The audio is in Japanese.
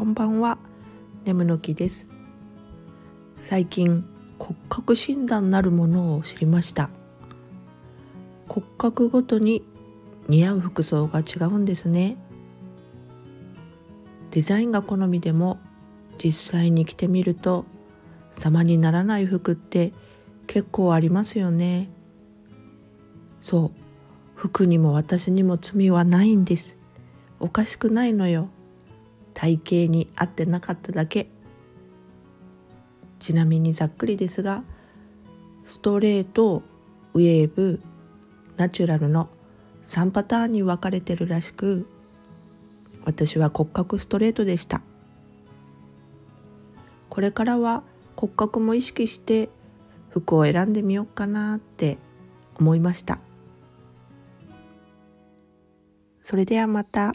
こんばんは。眠の木です。最近骨格診断なるものを知りました。骨格ごとに似合う服装が違うんですね。デザインが好みでも実際に着てみると様にならない服って結構ありますよね。そう。服にも私にも罪はないんです。おかしくないのよ。体型に合ってなかっただけ。ちなみにざっくりですがストレートウェーブナチュラルの3パターンに分かれてるらしく私は骨格ストレートでした。これからは骨格も意識して服を選んでみようかなって思いました。それではまた。